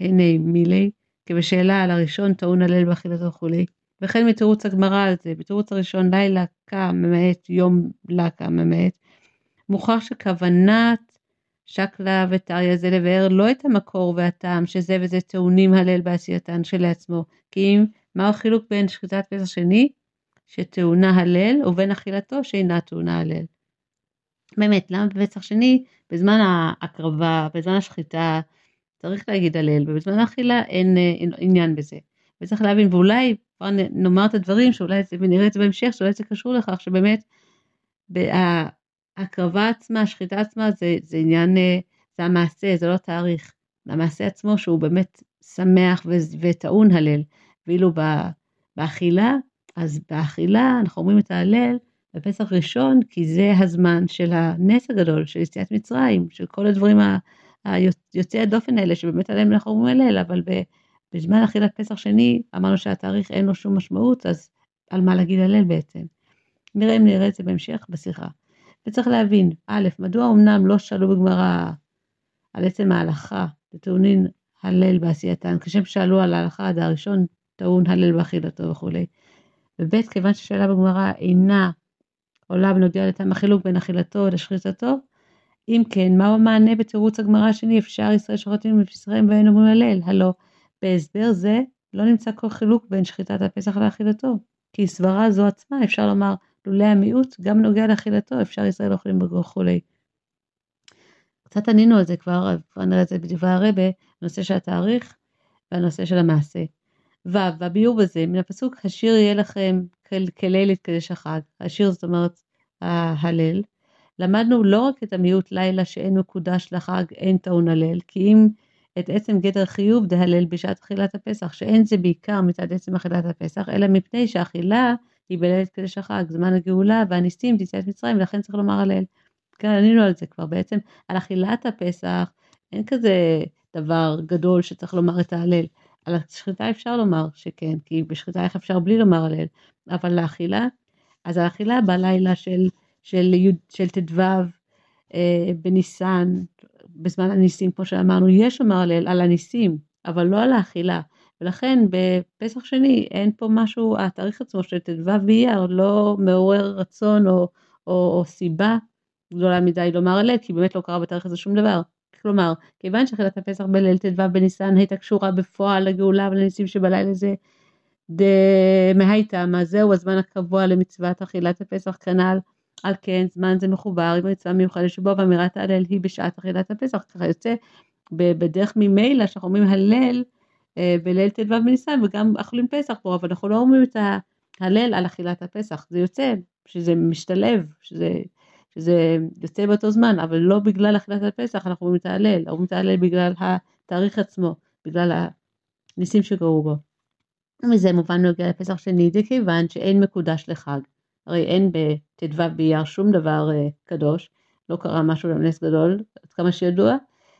הנה מילי, כבשאלה על הראשון טעון הלל באכילתו וכולי. וכן מתירוץ הגמרא על זה, בתירוץ הראשון לילה קם ממעט, יום לקה ממעט, מוכרח שכוונת שקלא וטריא זה לבאר לא את המקור והטעם שזה וזה טעונים הלל בעשייתן שלעצמו, כי אם מהו החילוק בין שחיטת פסח שני שטעונה הלל ובין אכילתו שאינה טעונה הלל. באמת, למה בפסח שני, בזמן ההקרבה, בזמן השחיטה, צריך להגיד הלל, ובזמן האכילה אין, אה, אין עניין בזה. וצריך להבין, ואולי כבר נאמר את הדברים, שאולי זה, ונראה את זה בהמשך, שאולי זה קשור לכך שבאמת ההקרבה עצמה, השחיטה עצמה, זה, זה עניין, אה, זה המעשה, זה לא תאריך. המעשה עצמו שהוא באמת שמח וטעון הלל. ואילו באכילה, אז באכילה אנחנו אומרים את ההלל בפסח ראשון, כי זה הזמן של הנס הגדול, של יציאת מצרים, של כל הדברים. היוצאי הדופן האלה, שבאמת עליהם אנחנו אומרים הלל, אבל בזמן אכילת פסח שני, אמרנו שהתאריך אין לו שום משמעות, אז על מה להגיד הלל בעצם? נראה אם נראה את זה בהמשך בשיחה. וצריך להבין, א', מדוע אמנם לא שאלו בגמרא על עצם ההלכה, וטעונין הלל בעשייתן, כשם שאלו על ההלכה עד הראשון טעון הלל באכילתו וכולי. וב', כיוון ששאלה בגמרא אינה עולה בנוגע לטעם החילוק בין אכילתו לשחיטתו, אם כן, מהו המענה בתירוץ הגמרא השני, אפשר ישראל שוחטים ישראל ואין אומרים הלל? הלא, בהסבר זה לא נמצא כל חילוק בין שחיטת הפסח לאכילתו, כי סברה זו עצמה אפשר לומר, לולא המיעוט, גם נוגע לאכילתו, אפשר ישראל אוכלים בגו וכולי. קצת ענינו על זה כבר, כבר נראה את זה בדברי הרבה, הנושא של התאריך והנושא של המעשה. ו', והביאור בזה, מן הפסוק, השיר יהיה לכם כליל יתקדש החג. השיר זאת אומרת ההלל, למדנו לא רק את המיעוט לילה שאין מקודש לחג אין טעון הלל, כי אם את עצם גדר חיוב דהלל בשעת אכילת הפסח, שאין זה בעיקר מצד עצם אכילת הפסח, אלא מפני שאכילה היא בליל קדש החג, זמן הגאולה והניסים ביציאת מצרים, ולכן צריך לומר הלל. כן, ענינו על זה כבר, בעצם על אכילת הפסח אין כזה דבר גדול שצריך לומר את ההלל. על השחיטה אפשר לומר שכן, כי בשחיטה איך אפשר בלי לומר הלל, אבל לאכילה, אז האכילה בלילה של של, של ט"ו אה, בניסן, בזמן הניסים, כמו שאמרנו, יש לומר על, על הניסים, אבל לא על האכילה. ולכן בפסח שני אין פה משהו, התאריך עצמו של ט"ו באייר לא מעורר רצון או, או, או סיבה גדולה מדי לומר הלל, כי באמת לא קרה בתאריך הזה שום דבר. כלומר, כיוון שאכילת הפסח בליל ט"ו בניסן הייתה קשורה בפועל לגאולה ולניסים שבלילה הזה דמהייתא, מה זהו הזמן הקבוע למצוות אכילת הפסח כנ"ל? על כן זמן זה מחובר עם מצווה מיוחדת שבו ואמירת ההלל היא בשעת אכילת הפסח, ככה יוצא בדרך ממילא שאנחנו אומרים הלל אה, בליל ט"ו בניסן וגם אכלים פסח פה, אבל אנחנו לא אומרים את ההלל על אכילת הפסח, זה יוצא, שזה משתלב, שזה, שזה יוצא באותו זמן, אבל לא בגלל אכילת הפסח אנחנו אומרים אומרים את ההלל בגלל התאריך עצמו, בגלל הניסים שקרו בו. וזה מובן נוגע לפסח שני, זה כיוון שאין מקודש לחג. הרי אין בט"ו באייר שום דבר uh, קדוש, לא קרה משהו לנס גדול, עד כמה שידוע,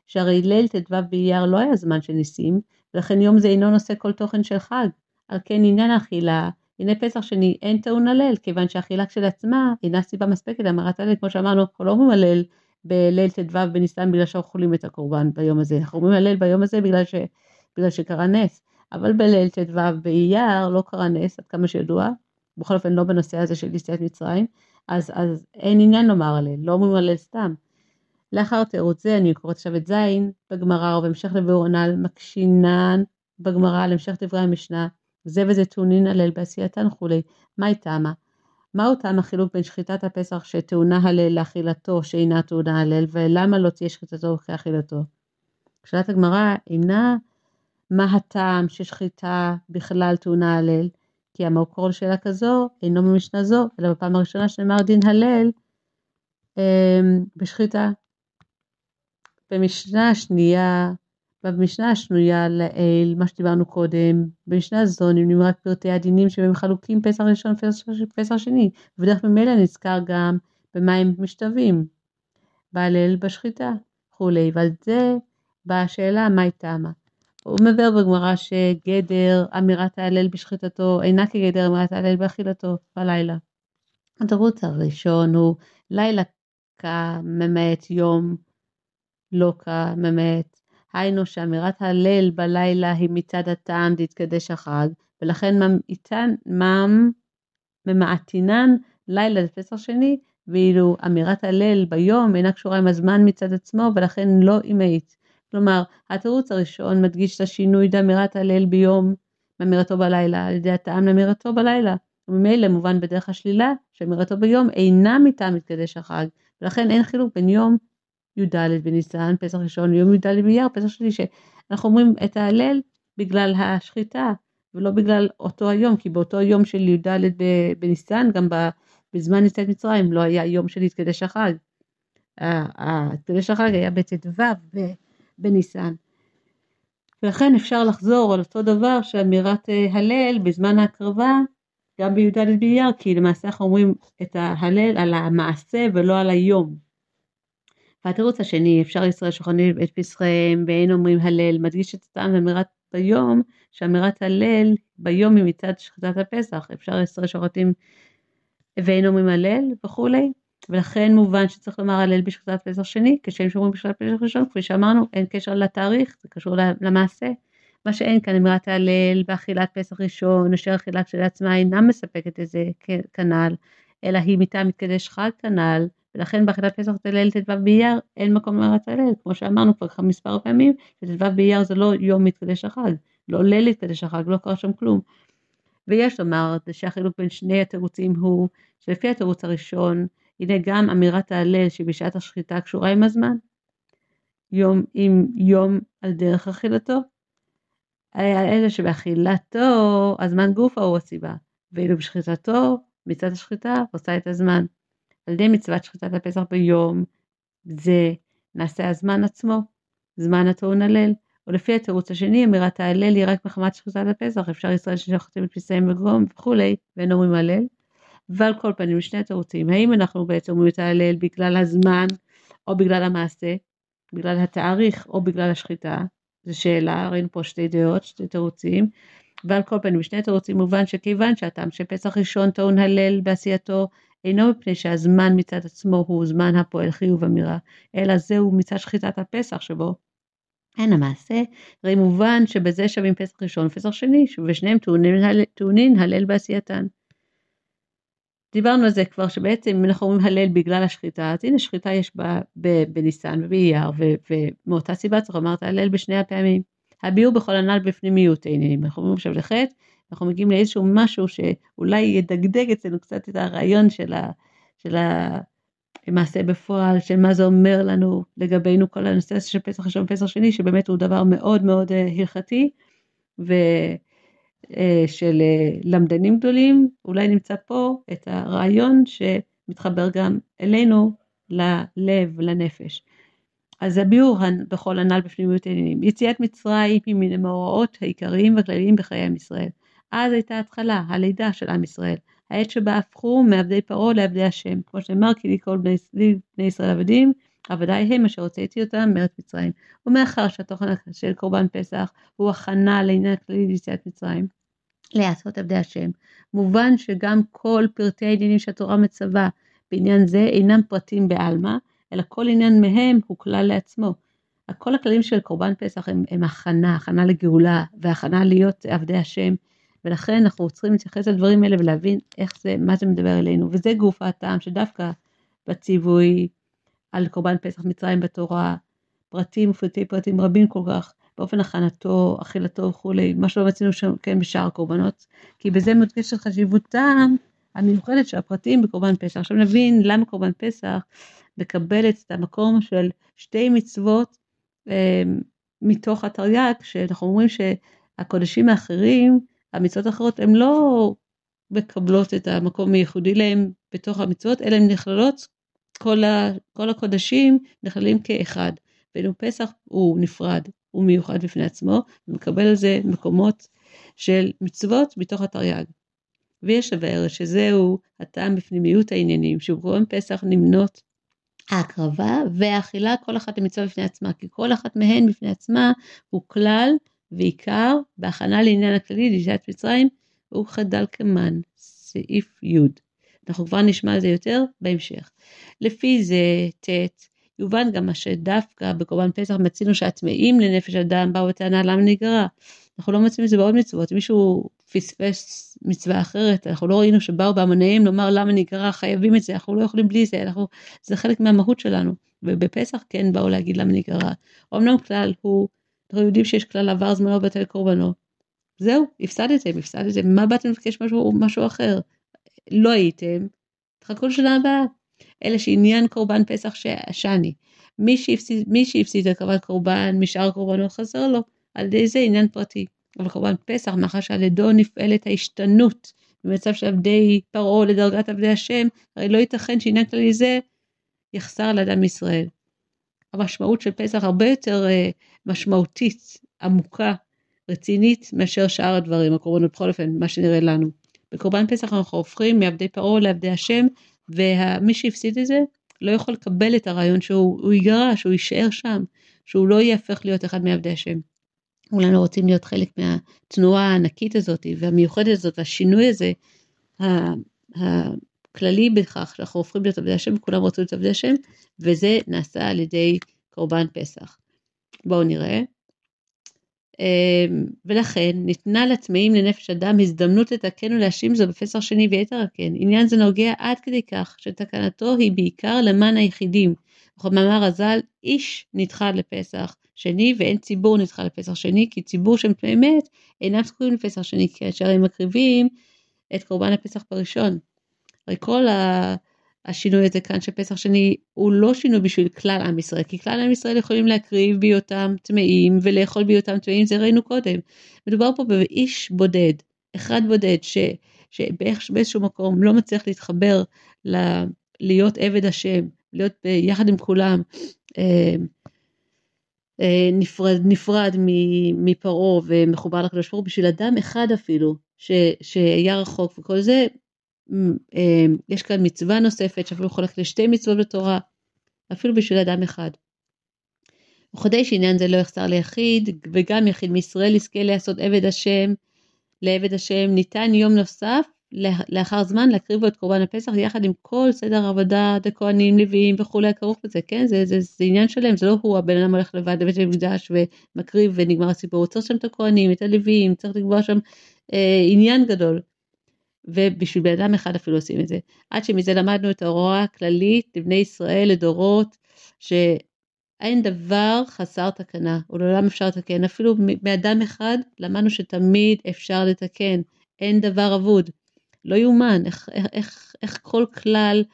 שהרי ליל ט"ו באייר לא היה זמן של ניסים, ולכן יום זה אינו נושא כל תוכן של חג. על כן עניין האכילה, הנה פסח שני, אין טעון הלל, כיוון שהאכילה כשלעצמה אינה סיבה מספקת להמרת הלל, כמו שאמרנו, אנחנו לא אומרים הלל בליל ט"ו בניסן בגלל שאנחנו אוכלים את הקורבן ביום הזה, אנחנו אומרים הלל ביום הזה בגלל, ש, בגלל שקרה נס, אבל בליל ט"ו באייר לא קרה נס, עד כמה שידוע, בכל אופן לא בנושא הזה של יציאת מצרים, אז, אז אין עניין לומר הלל, לא אומרים הלל סתם. לאחר תירוץ זה אני קוראת עכשיו את ז' בגמרא ובהמשך לביאור הנ"ל מקשינן בגמרא על המשך דברי המשנה זה וזה טעונין הלל בעשייתן וכולי, מהי טעמה? מהו טעם החילוק בין שחיטת הפסח שטעונה הלל לאכילתו שאינה טעונה הלל ולמה לא תהיה שחיטתו כאכילתו? שאלת הגמרא אינה מה הטעם ששחיטה בכלל טעונה הלל כי המקור לשאלה כזו אינו ממשנה זו אלא בפעם הראשונה שנאמר דין הלל אמ, בשחיטה במשנה השנייה, במשנה השנויה לעיל, מה שדיברנו קודם, במשנה זו נמנים רק פרטי הדינים שבהם חלוקים פסח ראשון ופסח שני, ובדרך ממילא נזכר גם במה הם משתווים, בהלל בשחיטה וכולי, ועל זה באה השאלה מהי טעמה. הוא מבאר בגמרא שגדר אמירת ההלל בשחיטתו אינה כגדר אמירת ההלל באכילתו בלילה. התירוץ הראשון הוא לילה כממעט יום לא כממת. היינו שאמירת הלל בלילה היא מצד הטעם דתקדש החג, ולכן ממעיטן, ממ, ממעטינן לילה לפסח שני, ואילו אמירת הלל ביום אינה קשורה עם הזמן מצד עצמו, ולכן לא אימהית. כלומר, התירוץ הראשון מדגיש את השינוי דאמירת הלל ביום מאמירתו בלילה, על ידי הטעם לאמירתו בלילה. וממילא מובן בדרך השלילה שאמירתו ביום אינה מטעם מתקדש החג, ולכן אין חילוק בין יום י"ד בניסן, פסח ראשון, יום י"ד באייר, פסח שלישי. אנחנו אומרים את ההלל בגלל השחיטה, ולא בגלל אותו היום, כי באותו יום של י"ד בניסן, גם בזמן יציאת מצרים, לא היה יום של התקדש החג. התקדש החג היה בט"ו בניסן. ולכן אפשר לחזור על אותו דבר שאמירת אה, הלל בזמן ההקרבה גם בי"ד באייר, כי למעשה אנחנו אומרים את ההלל על המעשה ולא על היום. והתירוץ השני, אפשר ישראל שוכנים את פסחיהם ואין אומרים הלל, מדגיש את הטעם אמירת ביום, שאמירת הלל ביום היא מצד שחיטת הפסח, אפשר ישראל שוחטים ואין אומרים הלל וכולי, ולכן מובן שצריך לומר הלל בשחיטת פסח שני, כשם שאומרים בשחיטת פסח ראשון, כפי שאמרנו, אין קשר לתאריך, זה קשור למעשה. מה שאין כאן אמירת ההלל באכילת פסח ראשון, אשר אכילה כשלעצמה אינה מספקת את זה כנ"ל, אלא היא מטעם מתקדש חג כנ"ל, ולכן באכילת פסח תלל ט"ו באייר אין מקום לארץ הלל, כמו שאמרנו כבר מספר פעמים, שט"ו באייר זה לא יום מתקדש החג, לא ליל מתקדש החג, לא קרה שם כלום. ויש לומר שהחילוק בין שני התירוצים הוא שלפי התירוץ הראשון, הנה גם אמירת ההלל שבשעת השחיטה קשורה עם הזמן, יום עם יום על דרך אכילתו, אלא שבאכילתו הזמן גופה הוא הסיבה, ואילו בשחיטתו מצד השחיטה עושה את הזמן. על ידי מצוות שחיטת הפסח ביום זה נעשה הזמן עצמו, זמן הטעון הלל, ולפי התירוץ השני אמירת ההלל היא רק מחמת שחיטת הפסח, אפשר ישראל ששוחטים את פסעים בגרום וכולי, ואין אומרים הלל. ועל כל פנים שני התירוצים, האם אנחנו בעצם אומרים את ההלל בגלל הזמן או בגלל המעשה, בגלל התאריך או בגלל השחיטה, זו שאלה, ראינו פה שתי דעות, שתי תירוצים, ועל כל פנים בשני התירוצים מובן שכיוון שהטעם של פסח ראשון טעון הלל בעשייתו אינו מפני שהזמן מצד עצמו הוא זמן הפועל חיוב אמירה, אלא זהו מצד שחיטת הפסח שבו אין המעשה, הרי מובן שבזה שווים פסח ראשון ופסח שני, ושניהם טעונין הלל בעשייתן. דיברנו על זה כבר שבעצם אם אנחנו אומרים הלל בגלל השחיטה, אז הנה שחיטה יש בה בניסן ובאייר, ומאותה סיבה צריך לומר את ההלל בשני הפעמים. הביאור בכל הנ"ל בפנימיות העניינים. אנחנו אומרים עכשיו לחטא, אנחנו מגיעים לאיזשהו משהו שאולי ידגדג אצלנו קצת את הרעיון של, ה, של למעשה בפועל של מה זה אומר לנו לגבינו כל הנושא הזה של פסח ראשון ופסח שני שבאמת הוא דבר מאוד מאוד אה, הלכתי ושל אה, למדנים גדולים אולי נמצא פה את הרעיון שמתחבר גם אלינו ללב לנפש. אז הביאור בכל הנ"ל בפנימיות העניינים. יציאת מצרים היא מן המאורעות העיקריים והכלליים בחיי עם ישראל. אז הייתה התחלה, הלידה של עם ישראל. העת שבה הפכו מעבדי פרעה לעבדי השם. כמו שנאמר, כי לי כל בני, בני ישראל עבדים, עבדי הם אשר הוצאתי אותם מארץ מצרים. ומאחר שהתוכן של קורבן פסח הוא הכנה לעניין הכללי ליציאת מצרים, לעשות עבדי השם, מובן שגם כל פרטי העניינים שהתורה מצווה בעניין זה אינם פרטים בעלמא, אלא כל עניין מהם הוא כלל לעצמו. כל הכללים של קורבן פסח הם, הם הכנה, הכנה לגאולה והכנה להיות עבדי השם. ולכן אנחנו צריכים להתייחס לדברים האלה ולהבין איך זה, מה זה מדבר אלינו, וזה גוף הטעם שדווקא בציווי על קורבן פסח מצרים בתורה, פרטים ופרטי פרטים רבים כל כך, באופן הכנתו, אכילתו וכולי, מה שלא מצינו שם כן בשאר הקורבנות, כי בזה מודגשת חשיבותם המיוחדת של הפרטים בקורבן פסח. עכשיו נבין למה קורבן פסח מקבלת את המקום של שתי מצוות אה, מתוך התרי"ג, שאנחנו אומרים שהקודשים האחרים המצוות האחרות הן לא מקבלות את המקום הייחודי להם בתוך המצוות, אלא הן נכללות, כל, ה, כל הקודשים נכללים כאחד. ואילו פסח הוא נפרד, הוא מיוחד בפני עצמו, ומקבל על זה מקומות של מצוות מתוך התרי"ג. ויש לבאר שזהו הטעם בפנימיות העניינים, שבקורבן פסח נמנות ההקרבה והאכילה כל אחת למצווה בפני עצמה, כי כל אחת מהן בפני עצמה הוא כלל ועיקר בהכנה לעניין הכללי ליציאת מצרים הוא חדל כמן, סעיף י'. אנחנו כבר נשמע על זה יותר בהמשך. לפי זה ט' יובן גם מה שדווקא בקורבן פסח מצינו שהטמאים לנפש אדם באו בטענה למה נגרע. אנחנו לא מוצאים את זה בעוד מצוות, אם מישהו פספס מצווה אחרת, אנחנו לא ראינו שבאו בהמוניהם לומר למה נגרע, חייבים את זה, אנחנו לא יכולים בלי זה, אנחנו, זה חלק מהמהות שלנו. ובפסח כן באו להגיד למה נגרע. אמנם כלל הוא אנחנו יודעים שיש כלל עבר זמנו בטל קורבנו. זהו, הפסדתם, הפסדתם, מה באתם לבקש משהו, משהו אחר? לא הייתם, תחכו לשנה הבאה. אלה שעניין קורבן פסח שאני. מי שהפסיד, מי שהפסיד הקרבת קורבן משאר קורבנות חסר לו, על ידי זה עניין פרטי. אבל קורבן פסח, מאחר שעל ידו נפעלת ההשתנות במצב של עבדי פרעה לדרגת עבדי השם, הרי לא ייתכן שעניין כללי זה יחסר לאדם ישראל. המשמעות של פסח הרבה יותר uh, משמעותית, עמוקה, רצינית, מאשר שאר הדברים, הקורבנות בכל אופן, מה שנראה לנו. בקורבן פסח אנחנו הופכים מעבדי פרעה לעבדי השם, ומי שהפסיד את זה לא יכול לקבל את הרעיון שהוא ייגרע, שהוא יישאר שם, שהוא לא יהפך להיות אחד מעבדי השם. כולנו רוצים להיות חלק מהתנועה הענקית הזאת והמיוחדת הזאת, והשינוי הזה, הכללי בכך שאנחנו הופכים להיות עבדי השם, וכולם רוצים להיות עבדי השם, וזה נעשה על ידי קורבן פסח. בואו נראה. אמ, ולכן ניתנה לטמאים לנפש אדם הזדמנות לתקן ולהשיב זו בפסח שני ויתר הכן. עניין זה נוגע עד כדי כך שתקנתו היא בעיקר למען היחידים. וכמאמר הז"ל, איש נדחה לפסח שני ואין ציבור נדחה לפסח שני, כי ציבור שהם טמאי מת אינם זקוקים לפסח שני, כאשר הם מקריבים את קורבן הפסח בראשון. הרי כל ה... השינוי הזה כאן של פסח שני הוא לא שינוי בשביל כלל עם ישראל, כי כלל עם ישראל יכולים להקריב בהיותם טמאים ולאכול בהיותם טמאים, זה ראינו קודם. מדובר פה באיש בודד, אחד בודד, ש, שבאיזשהו מקום לא מצליח להתחבר ל, להיות עבד השם, להיות יחד עם כולם. אה, אה, נפרד, נפרד מפרעה ומחובר לקדוש ברוך הוא בשביל אדם אחד אפילו ש, שהיה רחוק וכל זה יש כאן מצווה נוספת שאפילו חולקת לשתי מצוות בתורה, אפילו בשביל אדם אחד. וכדי שעניין זה לא יחסר ליחיד, וגם יחיד מישראל יזכה לעשות עבד השם, לעבד השם, ניתן יום נוסף לאחר זמן להקריב את קורבן הפסח יחד עם כל סדר עבודת הכהנים, לוויים וכולי הכרוך בזה, כן? זה, זה, זה עניין שלם, זה לא הוא הבן אדם הולך לבד לבית המקדש ומקריב ונגמר הסיפור, הוא צריך שם את הכהנים, את הלוויים, צריך לקבוע שם אה, עניין גדול. ובשביל בן אדם אחד אפילו עושים את זה. עד שמזה למדנו את ההוראה הכללית לבני ישראל לדורות, שאין דבר חסר תקנה, ולעולם אפשר לתקן. אפילו מאדם אחד למדנו שתמיד אפשר לתקן, אין דבר אבוד. לא יאומן, איך, איך, איך, איך כל כלל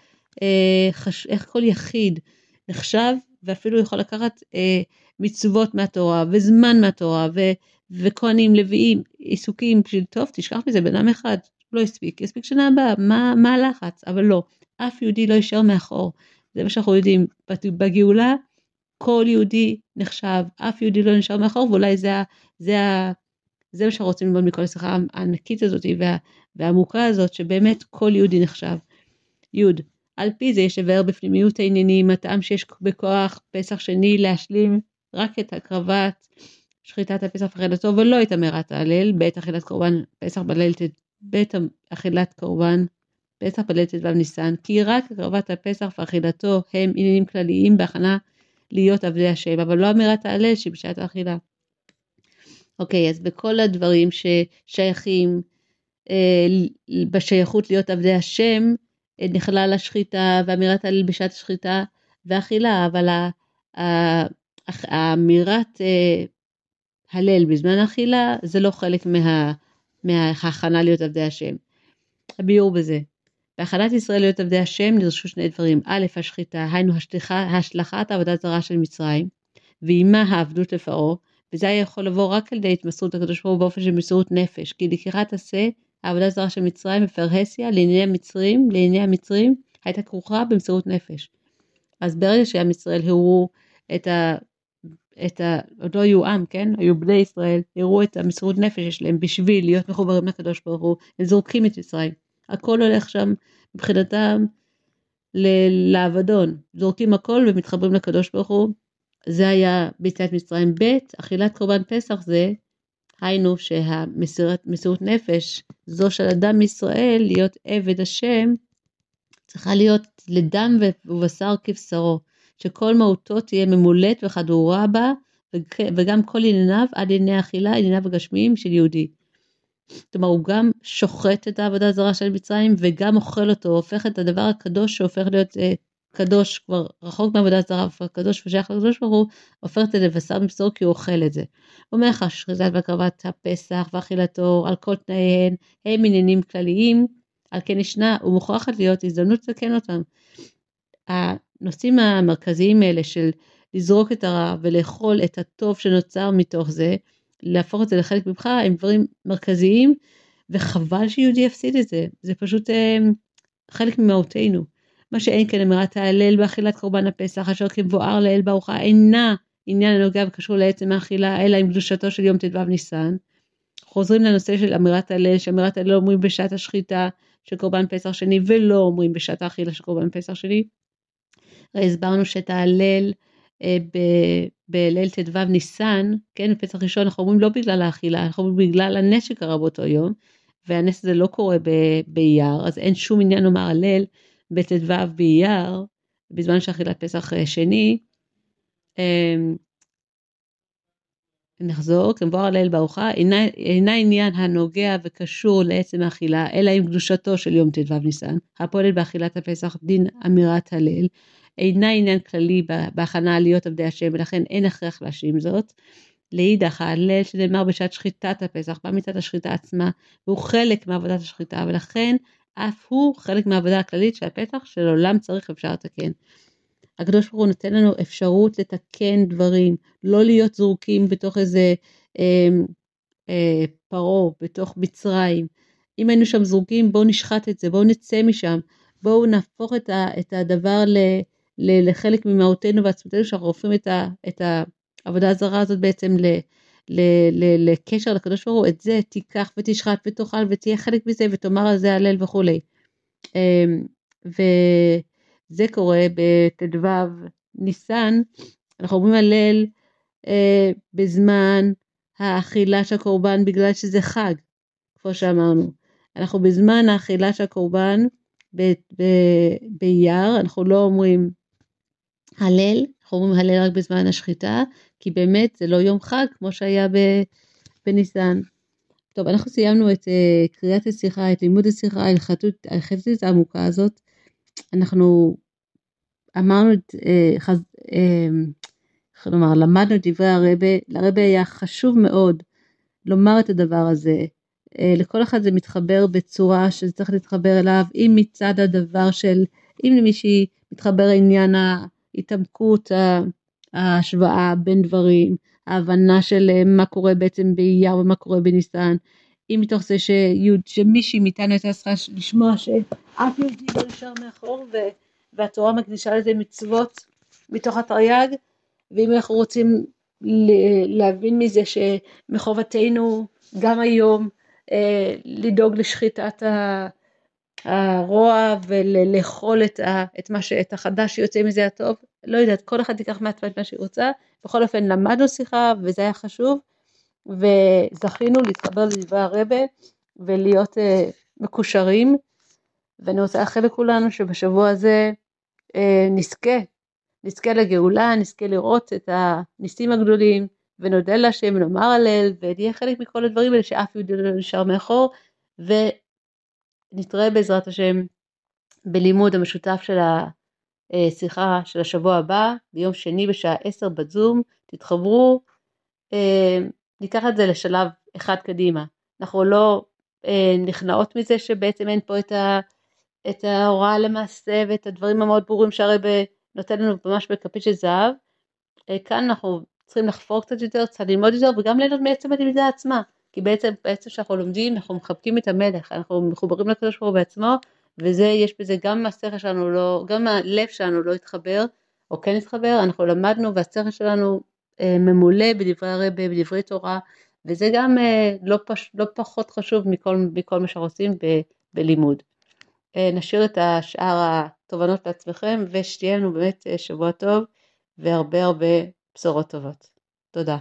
אה, חש... איך כל יחיד נחשב ואפילו יכול לקחת אה, מצוות מהתורה וזמן מהתורה ו... וכהנים, לוויים, עיסוקים, טוב, תשכח מזה, בן אדם אחד לא הספיק, יספיק שנה הבאה, מה, מה הלחץ? אבל לא, אף יהודי לא יישאר מאחור. זה מה שאנחנו יודעים, בגאולה כל יהודי נחשב, אף יהודי לא נשאר מאחור, ואולי זה, זה, זה מה שאנחנו רוצים ללמוד מכל השיחה הענקית הזאת וה, והעמוקה הזאת, שבאמת כל יהודי נחשב. י' על פי זה יש לבאר בפנימיות העניינים, הטעם שיש בכוח פסח שני להשלים רק את הקרבת שחיטת הפסח וחילתו ולא את המרת ההלל, בעת אכילת קורבן פסח בליל בעת אכילת קורבן פסח בליל ט"ו ניסן, כי רק הקרבת הפסח ואכילתו הם עניינים כלליים בהכנה להיות עבדי השם, אבל לא אמירת ההלל שבשעת האכילה. אוקיי, אז בכל הדברים ששייכים אה, בשייכות להיות עבדי השם, אה, נכלל השחיטה ואמירת ההלל בשעת השחיטה ואכילה, אבל האמירת אה, הלל בזמן האכילה זה לא חלק מה, מההכנה להיות עבדי השם. הביאור בזה. בהכנת ישראל להיות עבדי השם נדרשו שני דברים. א', השחיטה, היינו השליחה, השלכת עבודת זרה של מצרים, ועימה העבדות לפרעה, וזה היה יכול לבוא רק על ידי התמסרות לקדוש ברוך הוא באופן של מסירות נפש, כי לקיחת עשה העבודה זרה של מצרים בפרהסיה לענייני המצרים, לענייני המצרים, הייתה כרוכה במסירות נפש. אז ברגע שעם ישראל הראו את. את ה... עוד לא היו עם, כן? היו בני ישראל, הראו את המסירות נפש שלהם בשביל להיות מחוברים לקדוש ברוך הוא, הם זורקים את מצרים. הכל הולך שם מבחינתם לאבדון, זורקים הכל ומתחברים לקדוש ברוך הוא. זה היה ביציאת מצרים ב', אכילת קורבן פסח זה היינו שהמסירות נפש, זו של אדם ישראל, להיות עבד השם, צריכה להיות לדם ובשר כבשרו, שכל מהותו תהיה ממולאת וחדורה בה, וגם כל ענייניו עד ענייני אכילה, ענייניו הגשמיים של יהודי. כלומר הוא גם שוחט את העבודה הזרה של מצרים וגם אוכל אותו, הופך את הדבר הקדוש שהופך להיות אה, קדוש כבר רחוק מעבודה זרה וקדוש ושייך לקדוש ברוך הוא, הופך את זה לבשר מבשרו כי הוא אוכל את זה. אומר לך שחיטת והקרבת הפסח ואכילתו על כל תנאיהן הם עניינים כלליים, על כן ישנה ומוכרחת להיות הזדמנות לתקן אותם. הנושאים המרכזיים האלה של לזרוק את הרע ולאכול את הטוב שנוצר מתוך זה, להפוך את זה לחלק ממך הם דברים מרכזיים וחבל שיהודי יפסיד את זה זה פשוט אה, חלק ממהותנו. מה שאין כן אמירת ההלל באכילת קורבן הפסח אשר כמבואר לאל בארוחה אינה עניין הנוגע וקשור לעצם האכילה אלא עם קדושתו של יום ט"ו ניסן. חוזרים לנושא של אמירת הלל שאמירת הלל אומרים בשעת השחיטה של קורבן פסח שני ולא אומרים בשעת האכילה של קורבן פסח שני. הסברנו שאת ההלל אה, בליל ט"ו ניסן, כן, בפסח ראשון אנחנו אומרים לא בגלל האכילה, אנחנו אומרים בגלל הנס שקרה באותו יום, והנס הזה לא קורה באייר, אז אין שום עניין לומר הלל בט"ו באייר, בזמן שאכילת פסח אה, שני. אמ, נחזור, כמבואר הלל בארוחה, אינה, אינה עניין הנוגע וקשור לעצם האכילה, אלא עם קדושתו של יום ט"ו ניסן, הפועלת באכילת הפסח דין אמירת הלל, אינה עניין כללי בהכנה להיות עבדי השם ולכן אין הכרח להשלים זאת. לאידך ההלל שנאמר בשעת שחיטת הפסח בא מצד השחיטה עצמה והוא חלק מעבודת השחיטה ולכן אף הוא חלק מהעבודה הכללית של הפסח שלעולם צריך אפשר לתקן. הקדוש ברוך הוא נותן לנו אפשרות לתקן דברים, לא להיות זרוקים בתוך איזה אה, אה, פרעה, בתוך מצרים. אם היינו שם זרוקים בואו נשחט את זה, בואו נצא משם, בואו נהפוך את, את הדבר ל... לחלק ממהותנו ועצמתנו שאנחנו הופכים את, את העבודה הזרה הזאת בעצם ל, ל, ל, לקשר לקדוש ברוך הוא, את זה תיקח ותשחט ותאכל ותהיה חלק מזה ותאמר על זה הלל וכולי. אמ, וזה קורה בט"ו ניסן, אנחנו אומרים הלל אה, בזמן האכילה של הקורבן בגלל שזה חג, כמו שאמרנו. אנחנו בזמן האכילה של הקורבן באייר, אנחנו לא אומרים הלל, אנחנו אומרים הלל רק בזמן השחיטה, כי באמת זה לא יום חג כמו שהיה בניסן. טוב, אנחנו סיימנו את uh, קריאת השיחה, את לימוד השיחה, ההלכתית העמוקה הזאת. אנחנו אמרנו את, uh, חז, איך uh, לומר, למדנו את דברי הרבה, לרבה היה חשוב מאוד לומר את הדבר הזה. לכל אחד זה מתחבר בצורה שזה צריך להתחבר אליו, אם מצד הדבר של אם למישהי מתחבר עניין ההתעמקות, ההשוואה בין דברים, ההבנה של מה קורה בעצם באייר ומה קורה בניסן, אם מתוך זה שיוד, שמישהי מאיתנו הייתה צריכה לשמוע שאף יהודי לא נשאר מאחור והתורה מקדישה לזה מצוות מתוך התרי"ג ואם אנחנו רוצים להבין מזה שמחובתנו גם היום אה, לדאוג לשחיטת הרוע ולאכול את, את, מה, את החדש שיוצא מזה הטוב, לא יודעת, כל אחד ייקח מעצמה את מה שהיא רוצה, בכל אופן למדנו שיחה וזה היה חשוב וזכינו להתחבר לדברי הרבה ולהיות uh, מקושרים. ואני רוצה לאחל לכולנו שבשבוע הזה uh, נזכה נזכה לגאולה, נזכה לראות את הניסים הגדולים, ונודה להשם ונאמר הלל, ונהיה חלק מכל הדברים האלה שאף יהודי לא נשאר מאחור, ונתראה בעזרת השם בלימוד המשותף של השיחה של השבוע הבא, ביום שני בשעה עשר בזום, תתחברו, אה, ניקח את זה לשלב אחד קדימה. אנחנו לא אה, נכנעות מזה שבעצם אין פה את, ה, את ההוראה למעשה ואת הדברים המאוד ברורים שהרבה נותן לנו ממש בכפית של זהב. אה, כאן אנחנו צריכים לחפור קצת יותר, קצת ללמוד יותר וגם ליהנות מעצם הלמידה עצמה. כי בעצם, בעצם כשאנחנו לומדים אנחנו מחבקים את המלך, אנחנו מחוברים לקדוש ברוך הוא בעצמו, וזה, יש בזה גם השכל שלנו לא, גם הלב שלנו לא התחבר, או כן התחבר, אנחנו למדנו והשכל שלנו אה, ממולא בדברי הרבה, בדברי תורה, וזה גם אה, לא, פש, לא פחות חשוב מכל, מכל מה שאנחנו עושים ב, בלימוד. אה, נשאיר את השאר התובנות לעצמכם ושתהיה לנו באמת אה, שבוע טוב והרבה הרבה בשורות טובות. תודה.